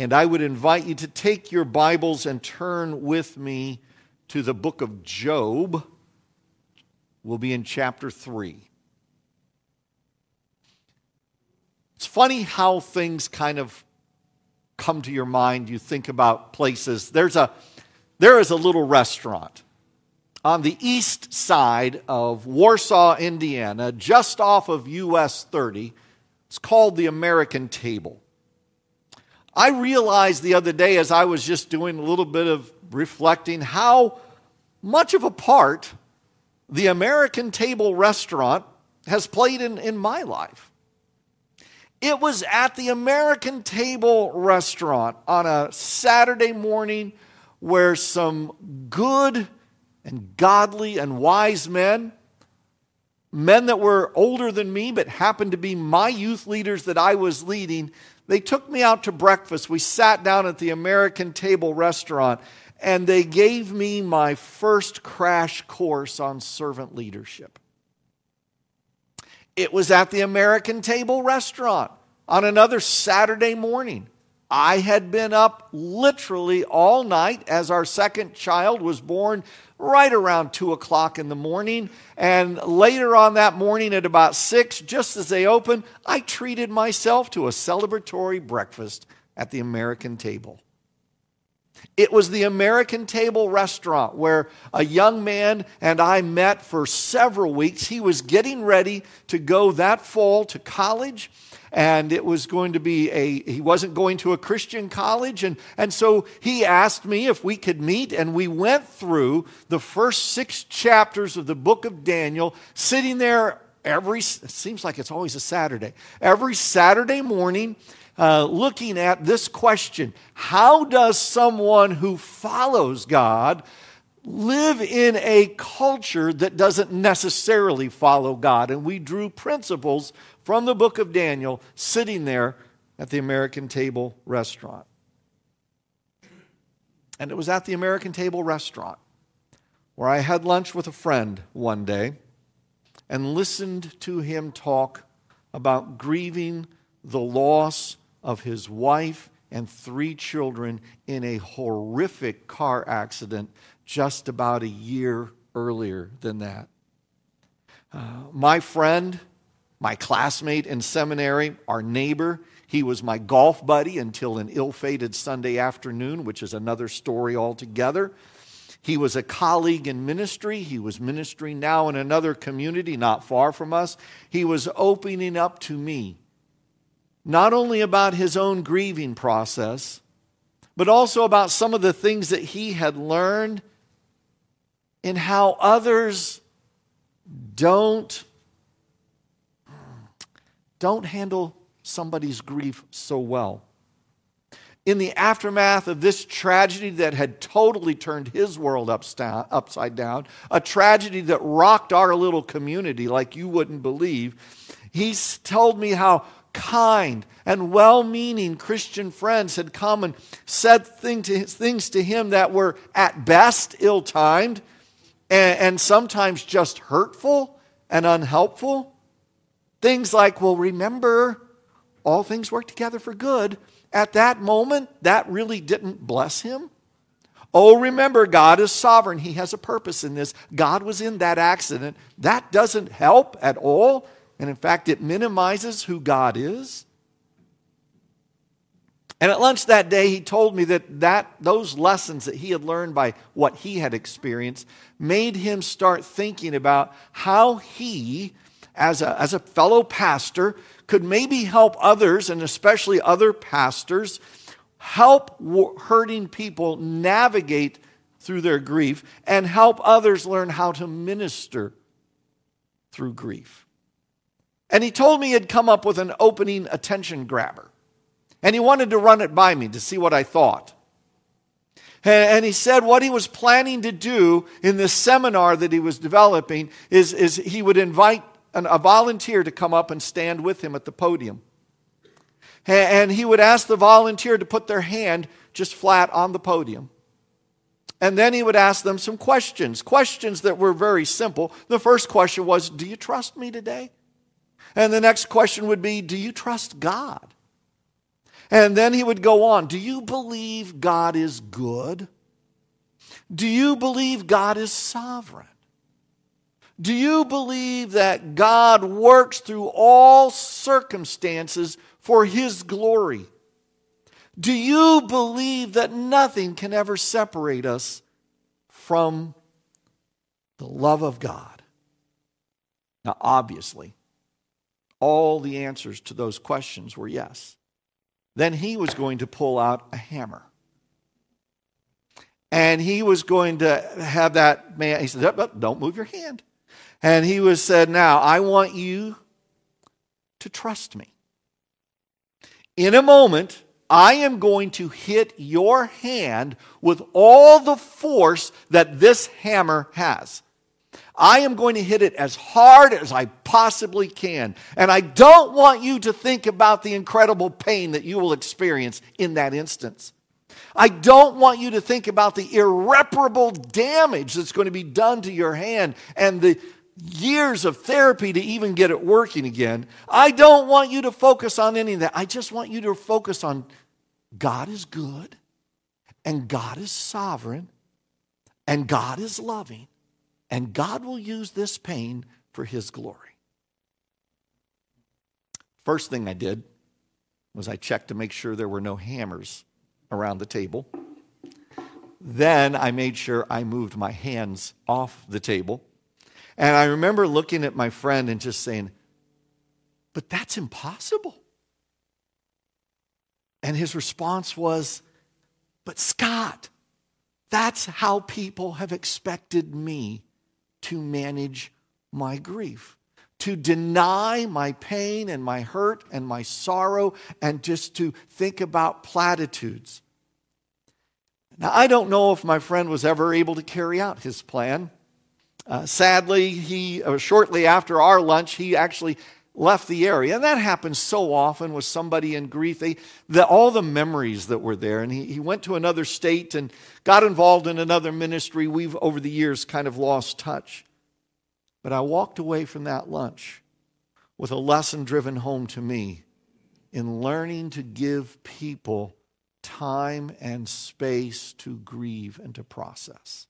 And I would invite you to take your Bibles and turn with me to the book of Job. We'll be in chapter 3. It's funny how things kind of come to your mind. You think about places. There's a, there is a little restaurant on the east side of Warsaw, Indiana, just off of US 30. It's called the American Table. I realized the other day as I was just doing a little bit of reflecting how much of a part the American Table restaurant has played in, in my life. It was at the American Table restaurant on a Saturday morning where some good and godly and wise men, men that were older than me but happened to be my youth leaders that I was leading, they took me out to breakfast. We sat down at the American Table restaurant and they gave me my first crash course on servant leadership. It was at the American Table restaurant on another Saturday morning. I had been up literally all night as our second child was born right around 2 o'clock in the morning. And later on that morning at about 6, just as they opened, I treated myself to a celebratory breakfast at the American table. It was the American Table restaurant where a young man and I met for several weeks. He was getting ready to go that fall to college and it was going to be a he wasn't going to a christian college. And, and so he asked me if we could meet. And we went through the first six chapters of the book of daniel sitting there every it seems like it's always a saturday every saturday morning uh, looking at this question. How does someone who follows God live in a culture that doesn't necessarily follow God? And we drew principles from the book of Daniel sitting there at the American Table restaurant. And it was at the American Table restaurant where I had lunch with a friend one day and listened to him talk about grieving the loss of his wife and three children in a horrific car accident just about a year earlier than that. Uh, my friend, my classmate in seminary, our neighbor, he was my golf buddy until an ill fated Sunday afternoon, which is another story altogether. He was a colleague in ministry. He was ministering now in another community not far from us. He was opening up to me not only about his own grieving process, but also about some of the things that he had learned in how others don't don't handle somebody's grief so well. In the aftermath of this tragedy that had totally turned his world upside down, a tragedy that rocked our little community like you wouldn't believe, he's told me how kind and well meaning Christian friends had come and said thing to, things to him that were at best ill timed and, and sometimes just hurtful and unhelpful. Things like, well, remember, all things work together for good. At that moment, that really didn't bless him. Oh, remember, God is sovereign. He has a purpose in this. God was in that accident. That doesn't help at all. And in fact, it minimizes who God is. And at lunch that day, he told me that, that those lessons that he had learned by what he had experienced made him start thinking about how he, as a, as a fellow pastor, could maybe help others, and especially other pastors, help hurting people navigate through their grief and help others learn how to minister through grief. And he told me he had come up with an opening attention grabber. And he wanted to run it by me to see what I thought. And he said what he was planning to do in this seminar that he was developing is, is he would invite an, a volunteer to come up and stand with him at the podium. And he would ask the volunteer to put their hand just flat on the podium. And then he would ask them some questions, questions that were very simple. The first question was Do you trust me today? And the next question would be Do you trust God? And then he would go on Do you believe God is good? Do you believe God is sovereign? Do you believe that God works through all circumstances for His glory? Do you believe that nothing can ever separate us from the love of God? Now, obviously, all the answers to those questions were yes. Then he was going to pull out a hammer. And he was going to have that man, he said, Don't move your hand. And he was said, Now, I want you to trust me. In a moment, I am going to hit your hand with all the force that this hammer has. I am going to hit it as hard as I possibly can. And I don't want you to think about the incredible pain that you will experience in that instance. I don't want you to think about the irreparable damage that's going to be done to your hand and the years of therapy to even get it working again. I don't want you to focus on any of that. I just want you to focus on God is good and God is sovereign and God is loving and God will use this pain for his glory. First thing I did was I checked to make sure there were no hammers around the table. Then I made sure I moved my hands off the table. And I remember looking at my friend and just saying, But that's impossible. And his response was, But Scott, that's how people have expected me to manage my grief, to deny my pain and my hurt and my sorrow, and just to think about platitudes. Now, I don't know if my friend was ever able to carry out his plan. Uh, sadly, he uh, shortly after our lunch, he actually left the area. And that happens so often with somebody in grief. They, the, all the memories that were there. And he, he went to another state and got involved in another ministry. We've, over the years, kind of lost touch. But I walked away from that lunch with a lesson driven home to me in learning to give people time and space to grieve and to process.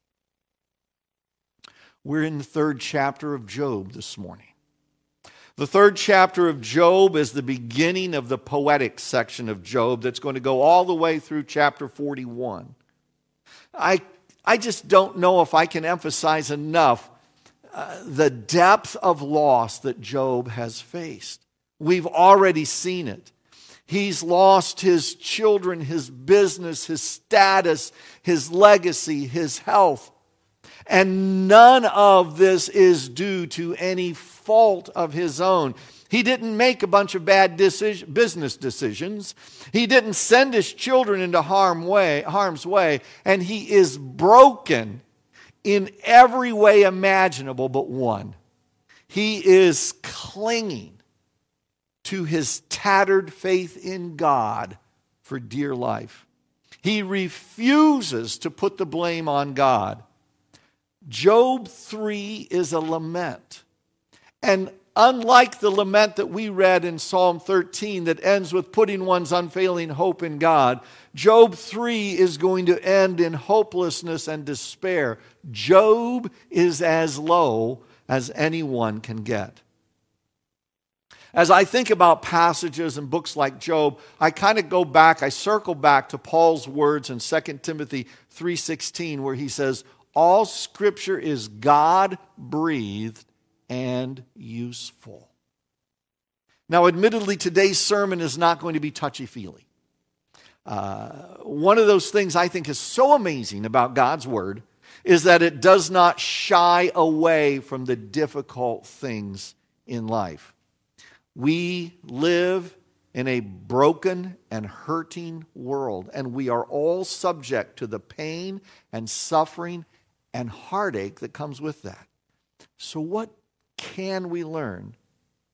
We're in the third chapter of Job this morning. The third chapter of Job is the beginning of the poetic section of Job that's going to go all the way through chapter 41. I, I just don't know if I can emphasize enough uh, the depth of loss that Job has faced. We've already seen it. He's lost his children, his business, his status, his legacy, his health. And none of this is due to any fault of his own. He didn't make a bunch of bad decision, business decisions. He didn't send his children into harm way, harm's way. And he is broken in every way imaginable but one. He is clinging to his tattered faith in God for dear life. He refuses to put the blame on God. Job 3 is a lament. And unlike the lament that we read in Psalm 13 that ends with putting one's unfailing hope in God, Job 3 is going to end in hopelessness and despair. Job is as low as anyone can get. As I think about passages and books like Job, I kind of go back, I circle back to Paul's words in 2 Timothy 3:16 where he says, "All scripture is God-breathed and useful." Now, admittedly, today's sermon is not going to be touchy-feely. Uh, one of those things I think is so amazing about God's Word is that it does not shy away from the difficult things in life. We live in a broken and hurting world, and we are all subject to the pain and suffering and heartache that comes with that. So, what can we learn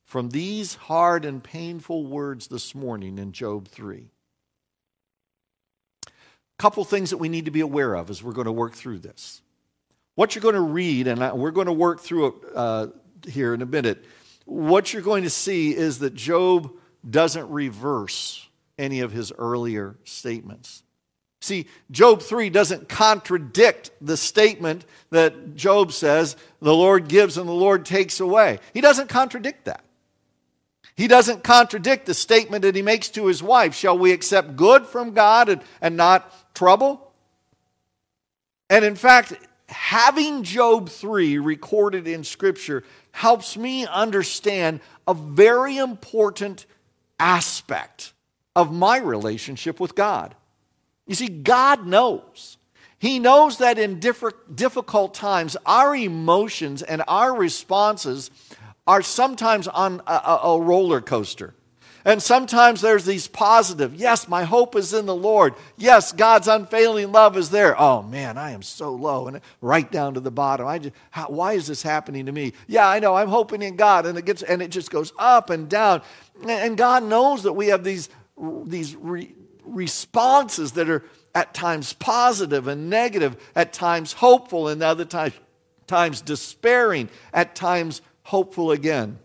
from these hard and painful words this morning in Job 3? couple things that we need to be aware of as we're going to work through this. What you're going to read, and we're going to work through it uh, here in a minute, what you're going to see is that Job doesn't reverse any of his earlier statements. See, Job 3 doesn't contradict the statement that Job says, the Lord gives and the Lord takes away. He doesn't contradict that. He doesn't contradict the statement that he makes to his wife Shall we accept good from God and, and not trouble? And in fact, having Job 3 recorded in Scripture helps me understand a very important aspect of my relationship with God. You see, God knows. He knows that in difficult times, our emotions and our responses are sometimes on a, a roller coaster. And sometimes there's these positive, yes, my hope is in the Lord. Yes, God's unfailing love is there. Oh man, I am so low and right down to the bottom. I just, how, why is this happening to me? Yeah, I know. I'm hoping in God, and it gets and it just goes up and down. And God knows that we have these these re, responses that are at times positive and negative, at times hopeful, and other times times despairing, at times hopeful again.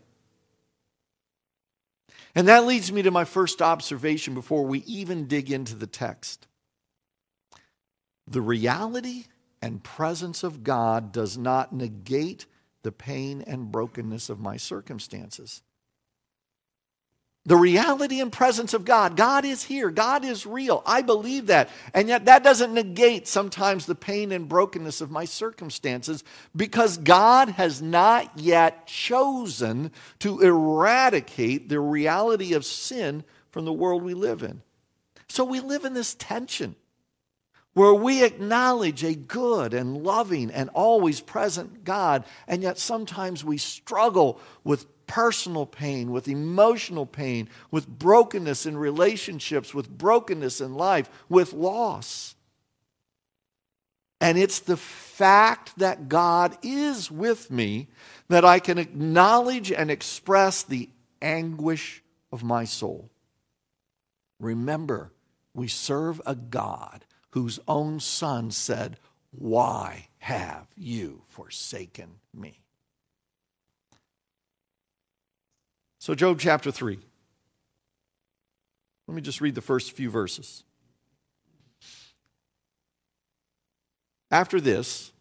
And that leads me to my first observation before we even dig into the text. The reality and presence of God does not negate the pain and brokenness of my circumstances. The reality and presence of God. God is here. God is real. I believe that. And yet, that doesn't negate sometimes the pain and brokenness of my circumstances because God has not yet chosen to eradicate the reality of sin from the world we live in. So we live in this tension where we acknowledge a good and loving and always present God, and yet sometimes we struggle with personal pain, with emotional pain, with brokenness in relationships, with brokenness in life, with loss. And it's the fact that God is with me that I can acknowledge and express the anguish of my soul. Remember, we serve a God whose own Son said, Why have you forsaken me? So, Job chapter 3. Let me just read the first few verses. After this,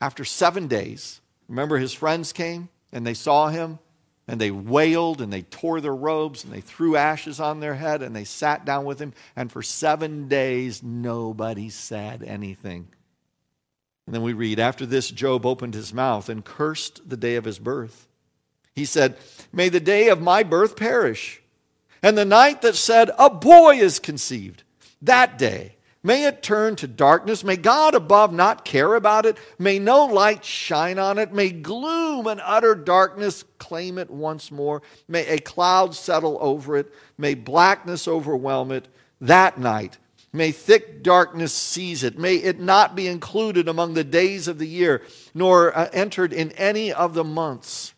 after seven days, remember his friends came and they saw him and they wailed and they tore their robes and they threw ashes on their head and they sat down with him. And for seven days, nobody said anything. And then we read, After this, Job opened his mouth and cursed the day of his birth he said, May the day of my birth perish, and the night that said, A boy is conceived. That day, may it turn to darkness. May God above not care about it. May no light shine on it. May gloom and utter darkness claim it once more. May a cloud settle over it. May blackness overwhelm it. That night, May thick darkness seize it. May it not be included among the days of the year, nor uh, entered in any of the months.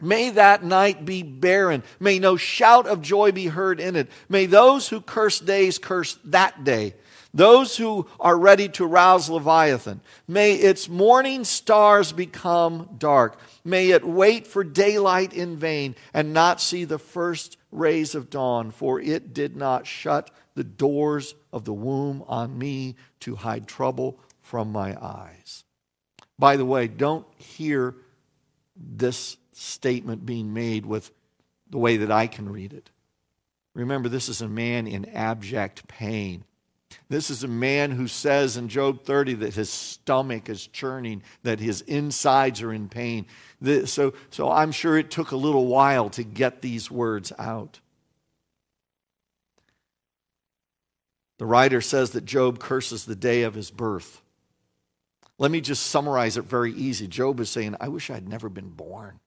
May that night be barren. May no shout of joy be heard in it. May those who curse days curse that day. Those who are ready to rouse Leviathan. May its morning stars become dark. May it wait for daylight in vain and not see the first rays of dawn, for it did not shut the doors of the womb on me to hide trouble from my eyes. By the way, don't hear this statement being made with the way that I can read it. Remember, this is a man in abject pain. This is a man who says in Job 30 that his stomach is churning, that his insides are in pain. So, so I'm sure it took a little while to get these words out. The writer says that Job curses the day of his birth. Let me just summarize it very easy. Job is saying, I wish I'd never been born.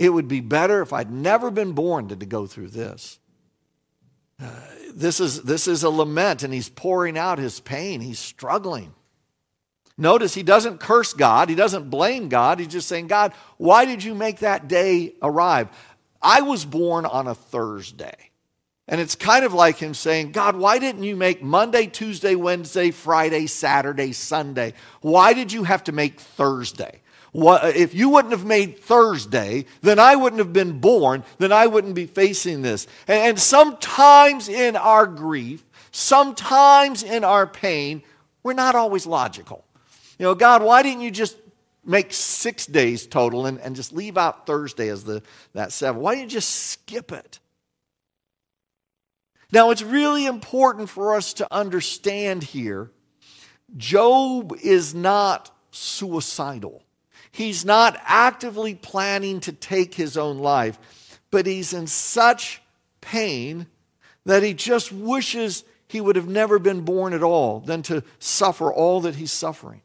It would be better if I'd never been born to go through this. Uh, this, is, this is a lament, and he's pouring out his pain. He's struggling. Notice he doesn't curse God, he doesn't blame God. He's just saying, God, why did you make that day arrive? I was born on a Thursday. And it's kind of like him saying, God, why didn't you make Monday, Tuesday, Wednesday, Friday, Saturday, Sunday? Why did you have to make Thursday? If you wouldn't have made Thursday, then I wouldn't have been born, then I wouldn't be facing this. And, and sometimes in our grief, sometimes in our pain, we're not always logical. You know, God, why didn't you just make six days total and, and just leave out Thursday as the, that seven? Why didn't you just skip it? Now, it's really important for us to understand here Job is not suicidal. He's not actively planning to take his own life, but he's in such pain that he just wishes he would have never been born at all than to suffer all that he's suffering.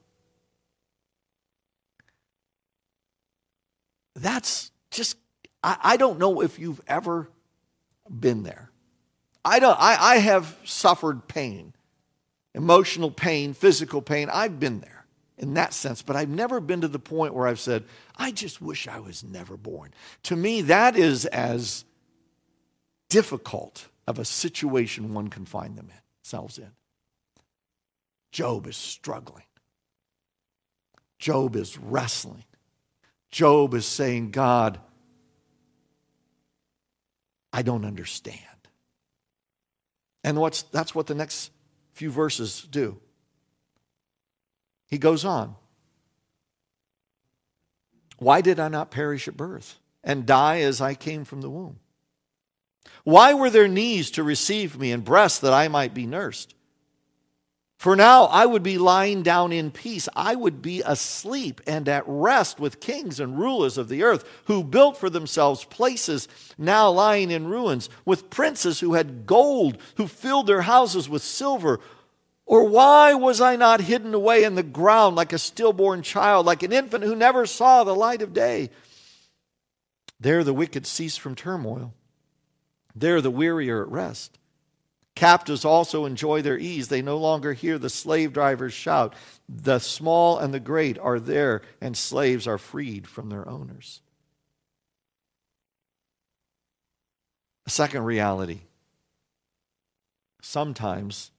That's just, I, I don't know if you've ever been there. I, don't, I, I have suffered pain, emotional pain, physical pain. I've been there in that sense, but I've never been to the point where I've said, I just wish I was never born. To me, that is as difficult of a situation one can find themselves in. Job is struggling. Job is wrestling. Job is saying, God, I don't understand. And what's, that's what the next few verses do. He goes on. Why did I not perish at birth and die as I came from the womb? Why were there knees to receive me and breasts that I might be nursed? For now I would be lying down in peace. I would be asleep and at rest with kings and rulers of the earth who built for themselves places now lying in ruins, with princes who had gold, who filled their houses with silver. Or why was I not hidden away in the ground like a stillborn child, like an infant who never saw the light of day? There the wicked cease from turmoil. There the weary are at rest. Captives also enjoy their ease. They no longer hear the slave drivers shout. The small and the great are there, and slaves are freed from their owners. A second reality. Sometimes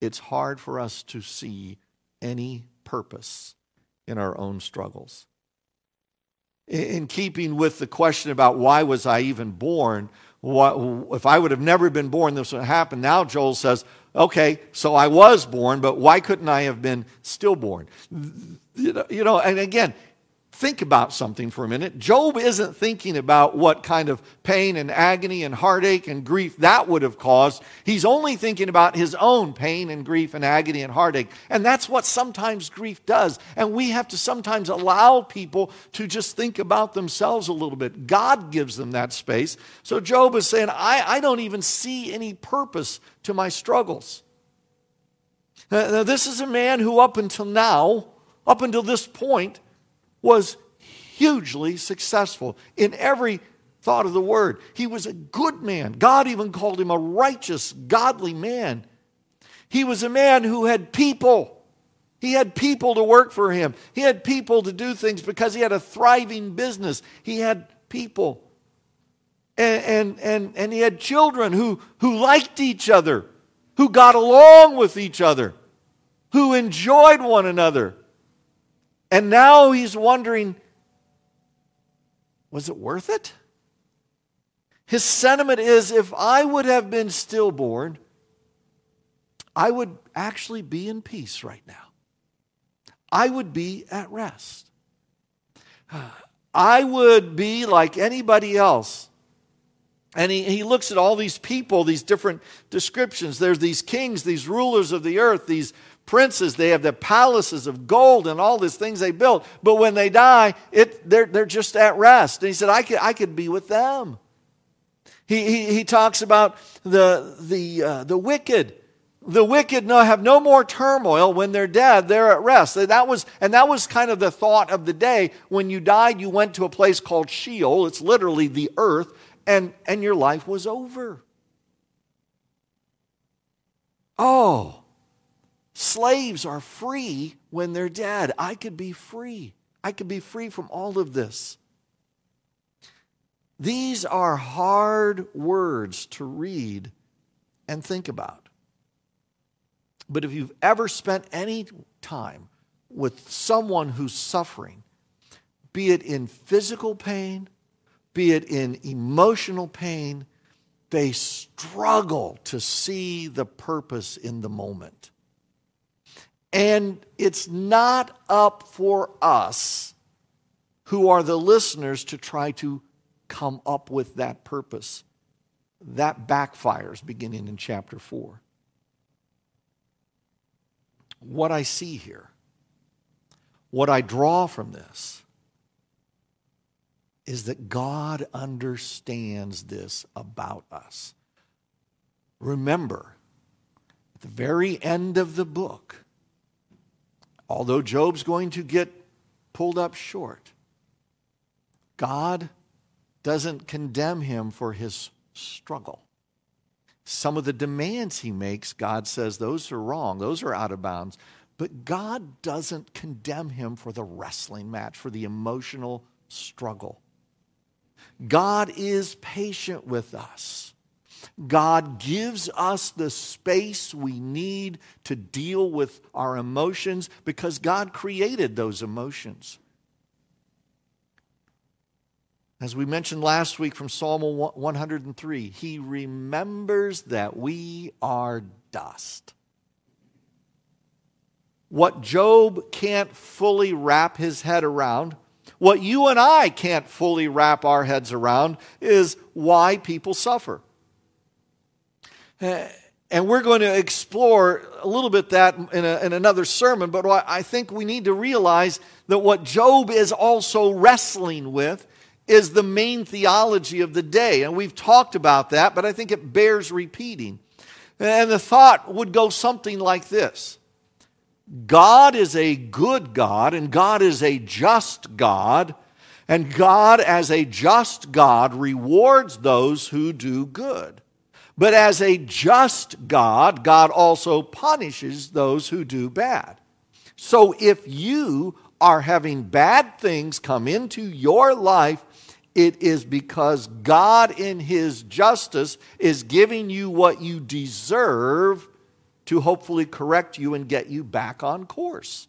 it's hard for us to see any purpose in our own struggles. In keeping with the question about why was I even born, what, if I would have never been born, this would happen. Now Job says, okay, so I was born, but why couldn't I have been stillborn? You know, and again, think about something for a minute. Job isn't thinking about what kind of pain and agony and heartache and grief that would have caused. He's only thinking about his own pain and grief and agony and heartache. And that's what sometimes grief does. And we have to sometimes allow people to just think about themselves a little bit. God gives them that space. So Job is saying, I, I don't even see any purpose to my struggles. Now, this is a man who, up until now, up until this point, was hugely successful in every thought of the word. He was a good man. God even called him a righteous, godly man. He was a man who had people. He had people to work for him. He had people to do things because he had a thriving business. He had people. And, and, and, and he had children who, who liked each other, who got along with each other, who enjoyed one another. And now he's wondering was it worth it? His sentiment is if I would have been stillborn, I would actually be in peace right now. I would be at rest. I would be like anybody else. And he, he looks at all these people, these different descriptions. There's these kings, these rulers of the earth, these princes, they have the palaces of gold and all these things they built. But when they die, it, they're, they're just at rest. And he said, I could, I could be with them. He, he, he talks about the, the, uh, the wicked. The wicked no, have no more turmoil when they're dead. They're at rest. That was, and that was kind of the thought of the day. When you died, you went to a place called Sheol. It's literally the earth. And, and your life was over. Oh, Slaves are free when they're dead. I could be free. I could be free from all of this. These are hard words to read and think about. But if you've ever spent any time with someone who's suffering, be it in physical pain, be it in emotional pain, they struggle to see the purpose in the moment. And it's not up for us, who are the listeners, to try to come up with that purpose. That backfires beginning in chapter 4. What I see here, what I draw from this, is that God understands this about us. Remember, at the very end of the book, although Job's going to get pulled up short, God doesn't condemn him for his struggle. Some of the demands he makes, God says those are wrong, those are out of bounds. But God doesn't condemn him for the wrestling match, for the emotional struggle. God is patient with us. God gives us the space we need to deal with our emotions because God created those emotions. As we mentioned last week from Psalm 103, He remembers that we are dust. What Job can't fully wrap his head around what you and I can't fully wrap our heads around is why people suffer. Eh, and we're going to explore a little bit that in, a, in, another sermon, but I think we need to realize that what Job is also wrestling with is the main theology of the day. And we've talked about that, but I think it bears repeating. And the thought would go something like this God is a good God and God is a just God. And God, as a just God, rewards those who do good. But as a just God, God also punishes those who do bad. So if you are having bad things come into your life, it is because God, in His justice, is giving you what you deserve to hopefully correct you and get you back on course.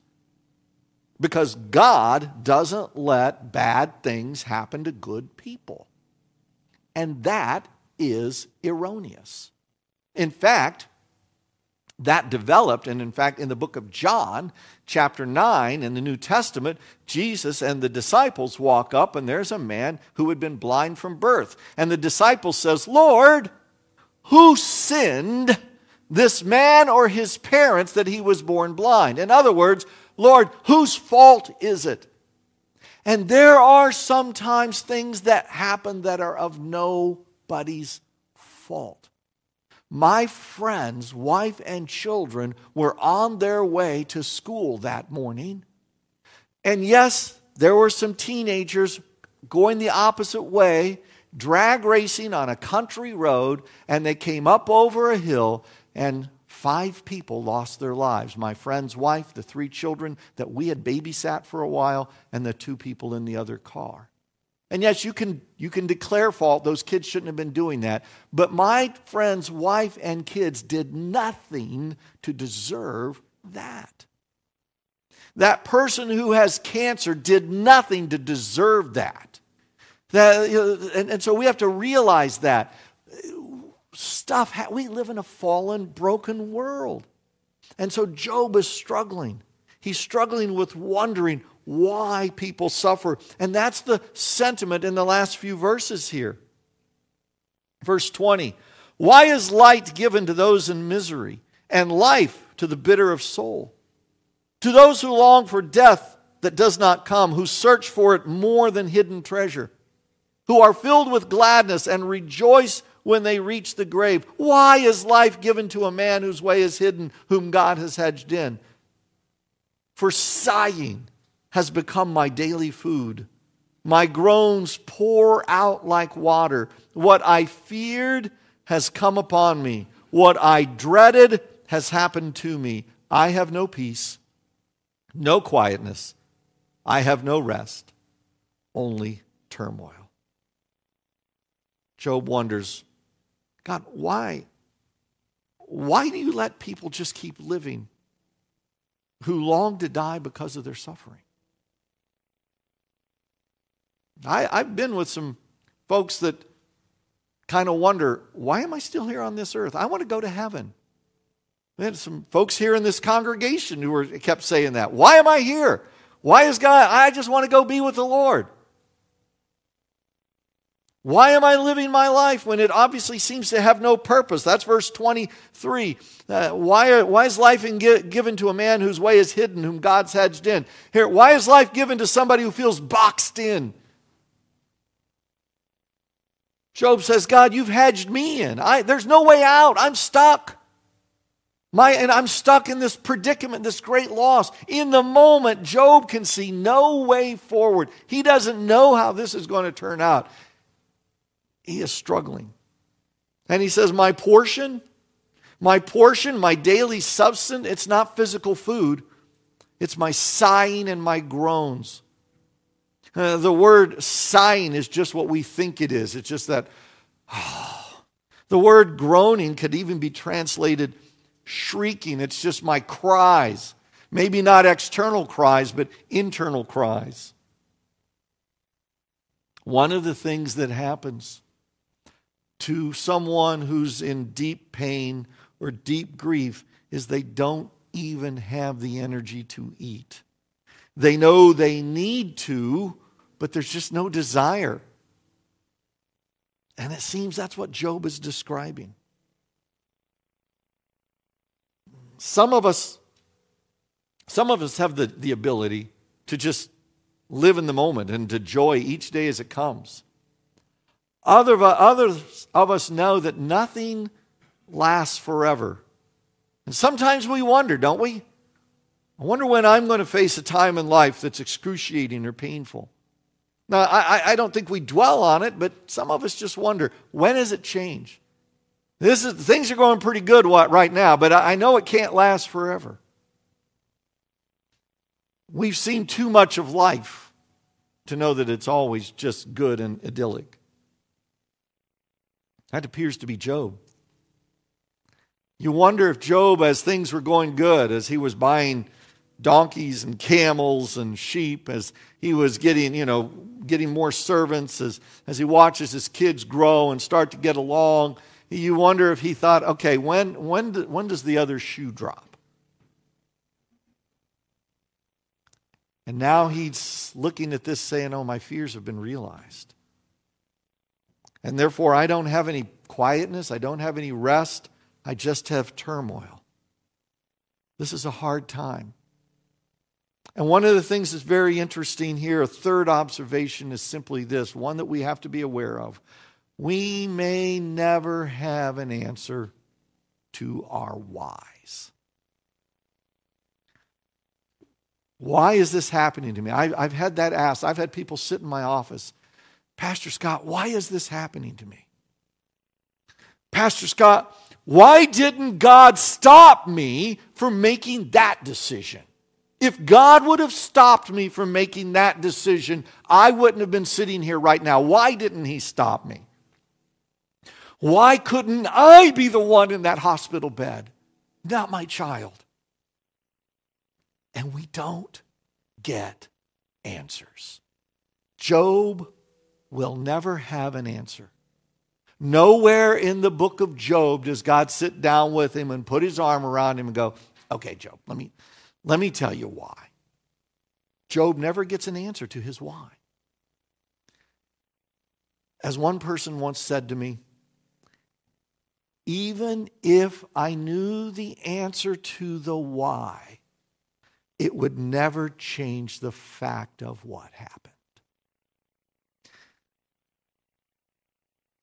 Because God doesn't let bad things happen to good people. And that is erroneous. In fact, that developed, and in fact, in the book of John, chapter 9, in the New Testament, Jesus and the disciples walk up, and there's a man who had been blind from birth. And the disciple says, Lord, who sinned? This man or his parents that he was born blind. In other words, Lord, whose fault is it? And there are sometimes things that happen that are of nobody's fault. My friend's wife and children were on their way to school that morning. And yes, there were some teenagers going the opposite way, drag racing on a country road, and they came up over a hill and five people lost their lives my friend's wife, the three children that we had babysat for a while, and the two people in the other car. And yes, you can, you can declare fault. Those kids shouldn't have been doing that. But my friend's wife and kids did nothing to deserve that. That person who has cancer did nothing to deserve that. that and, and so we have to realize that stuff. We live in a fallen, broken world. And so Job is struggling. He's struggling with wondering why people suffer. And that's the sentiment in the last few verses here. Verse 20 Why is light given to those in misery, and life to the bitter of soul? To those who long for death that does not come, who search for it more than hidden treasure, who are filled with gladness and rejoice when they reach the grave. Why is life given to a man whose way is hidden, whom God has hedged in? For sighing has become my daily food. My groans pour out like water. What I feared has come upon me. What I dreaded has happened to me. I have no peace, no quietness. I have no rest, only turmoil. Job wonders God, why? Why do you let people just keep living who long to die because of their suffering? I, I've been with some folks that kind of wonder, why am I still here on this earth? I want to go to heaven. We had some folks here in this congregation who were, kept saying that. Why am I here? Why is God? I just want to go be with the Lord. Why am I living my life when it obviously seems to have no purpose? That's verse 23. Uh, why, why is life given to a man whose way is hidden, whom God's hedged in? Here, why is life given to somebody who feels boxed in? Job says, God, you've hedged me in. I, there's no way out. I'm stuck. My, and I'm stuck in this predicament, this great loss. In the moment, Job can see no way forward. He doesn't know how this is going to turn out he is struggling. And he says, My portion, my portion, my daily substance, it's not physical food, it's my sighing and my groans. Uh, the word sighing is just what we think it is. It's just that. Oh. The word groaning could even be translated shrieking. It's just my cries. Maybe not external cries, but internal cries. One of the things that happens to someone who's in deep pain or deep grief is they don't even have the energy to eat. They know they need to, but there's just no desire. And it seems that's what Job is describing. Some of us some of us have the, the ability to just live in the moment and to joy each day as it comes. Other, others of us know that nothing lasts forever. And sometimes we wonder, don't we? I wonder when I'm going to face a time in life that's excruciating or painful. Now, I, I don't think we dwell on it, but some of us just wonder when does it change? This is, things are going pretty good right now, but I know it can't last forever. We've seen too much of life to know that it's always just good and idyllic. That appears to be Job. You wonder if Job, as things were going good, as he was buying donkeys and camels and sheep, as he was getting, you know, getting more servants, as, as he watches his kids grow and start to get along, you wonder if he thought, okay, when, when, when does the other shoe drop? And now he's looking at this saying, oh, my fears have been realized. And therefore, I don't have any quietness, I don't have any rest, I just have turmoil. This is a hard time. And one of the things that's very interesting here, a third observation, is simply this one that we have to be aware of. We may never have an answer to our whys. Why is this happening to me? I, have had that asked. I've had people sit in my office Pastor Scott, why is this happening to me? Pastor Scott, why didn't God stop me from making that decision? If God would have stopped me from making that decision, I wouldn't have been sitting here right now. Why didn't He stop me? Why couldn't I be the one in that hospital bed, not my child? And we don't get answers. Job will never have an answer. Nowhere in the book of Job does God sit down with him and put his arm around him and go, Okay, Job, let me, let me tell you why. Job never gets an answer to his why. As one person once said to me, even if I knew the answer to the why, it would never change the fact of what happened.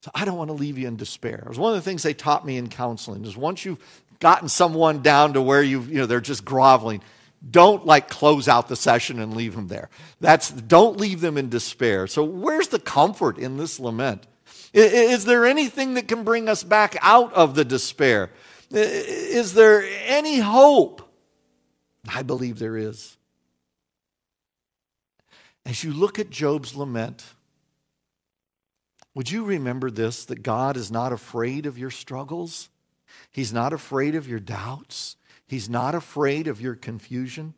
So I don't want to leave you in despair. It was one of the things they taught me in counseling is once you've gotten someone down to where you you know they're just groveling, don't like close out the session and leave them there. That's don't leave them in despair. So where's the comfort in this lament? Is there anything that can bring us back out of the despair? Is there any hope? I believe there is. As you look at Job's lament, would you remember this that God is not afraid of your struggles? He's not afraid of your doubts. He's not afraid of your confusion.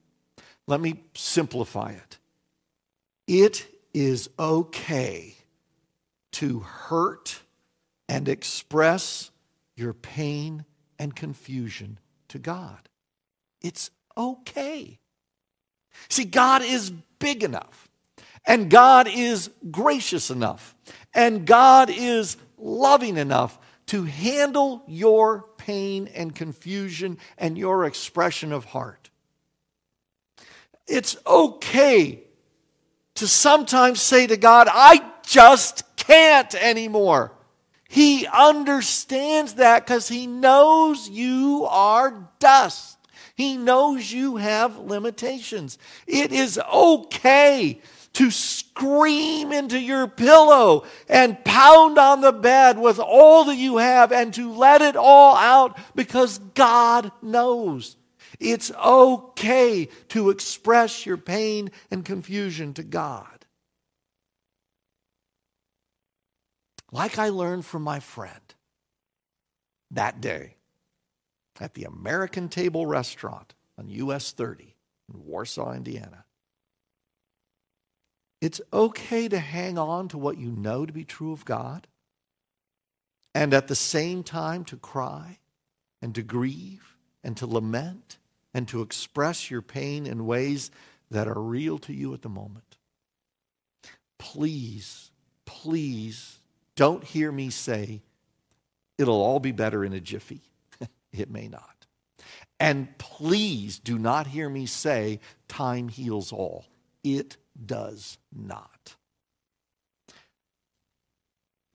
Let me simplify it. It is okay to hurt and express your pain and confusion to God. It's okay. See, God is big enough, and God is gracious enough, and God is loving enough to handle your pain and confusion and your expression of heart. It's okay to sometimes say to God, I just can't anymore. He understands that because he knows you are dust. He knows you have limitations. It is okay to scream into your pillow and pound on the bed with all that you have and to let it all out because God knows. It's okay to express your pain and confusion to God. Like I learned from my friend that day at the American Table Restaurant on US 30 in Warsaw, Indiana. It's okay to hang on to what you know to be true of God and at the same time to cry and to grieve and to lament and to express your pain in ways that are real to you at the moment. Please, please don't hear me say it'll all be better in a jiffy. it may not. And please do not hear me say time heals all. It does not.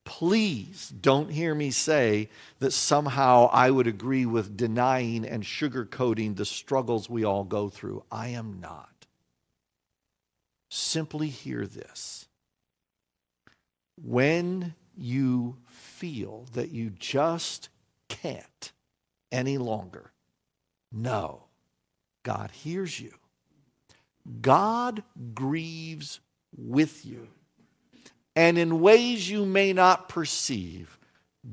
Please don't hear me say that somehow I would agree with denying and sugarcoating the struggles we all go through. I am not. Simply hear this. When you feel that you just can't any longer, know God hears you. God grieves with you. And in ways you may not perceive,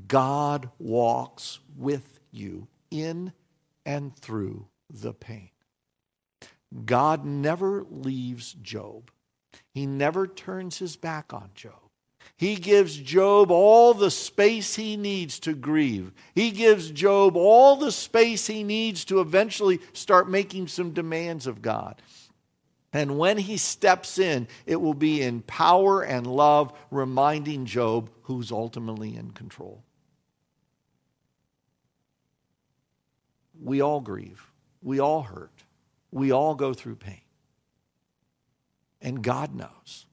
God walks with you in and through the pain. God never leaves Job. He never turns his back on Job. He gives Job all the space he needs to grieve. He gives Job all the space he needs to eventually start making some demands of God. And when he steps in, it will be in power and love, reminding Job who's ultimately in control. We all grieve. We all hurt. We all go through pain. And God knows.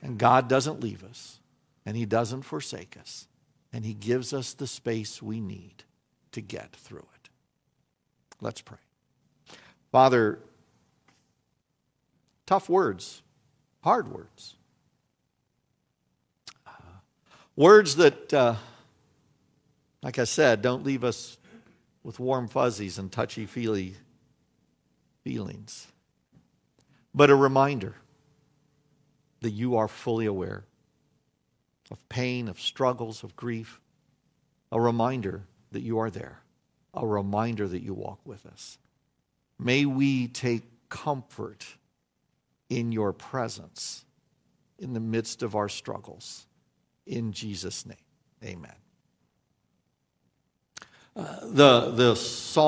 And God doesn't leave us, and He doesn't forsake us, and He gives us the space we need to get through it. Let's pray. Father, tough words, hard words. Words that, uh, like I said, don't leave us with warm fuzzies and touchy feely feelings, but a reminder that you are fully aware of pain, of struggles, of grief. A reminder that you are there, a reminder that you walk with us. May we take comfort in your presence in the midst of our struggles. In Jesus' name, amen. Uh, the, the psalm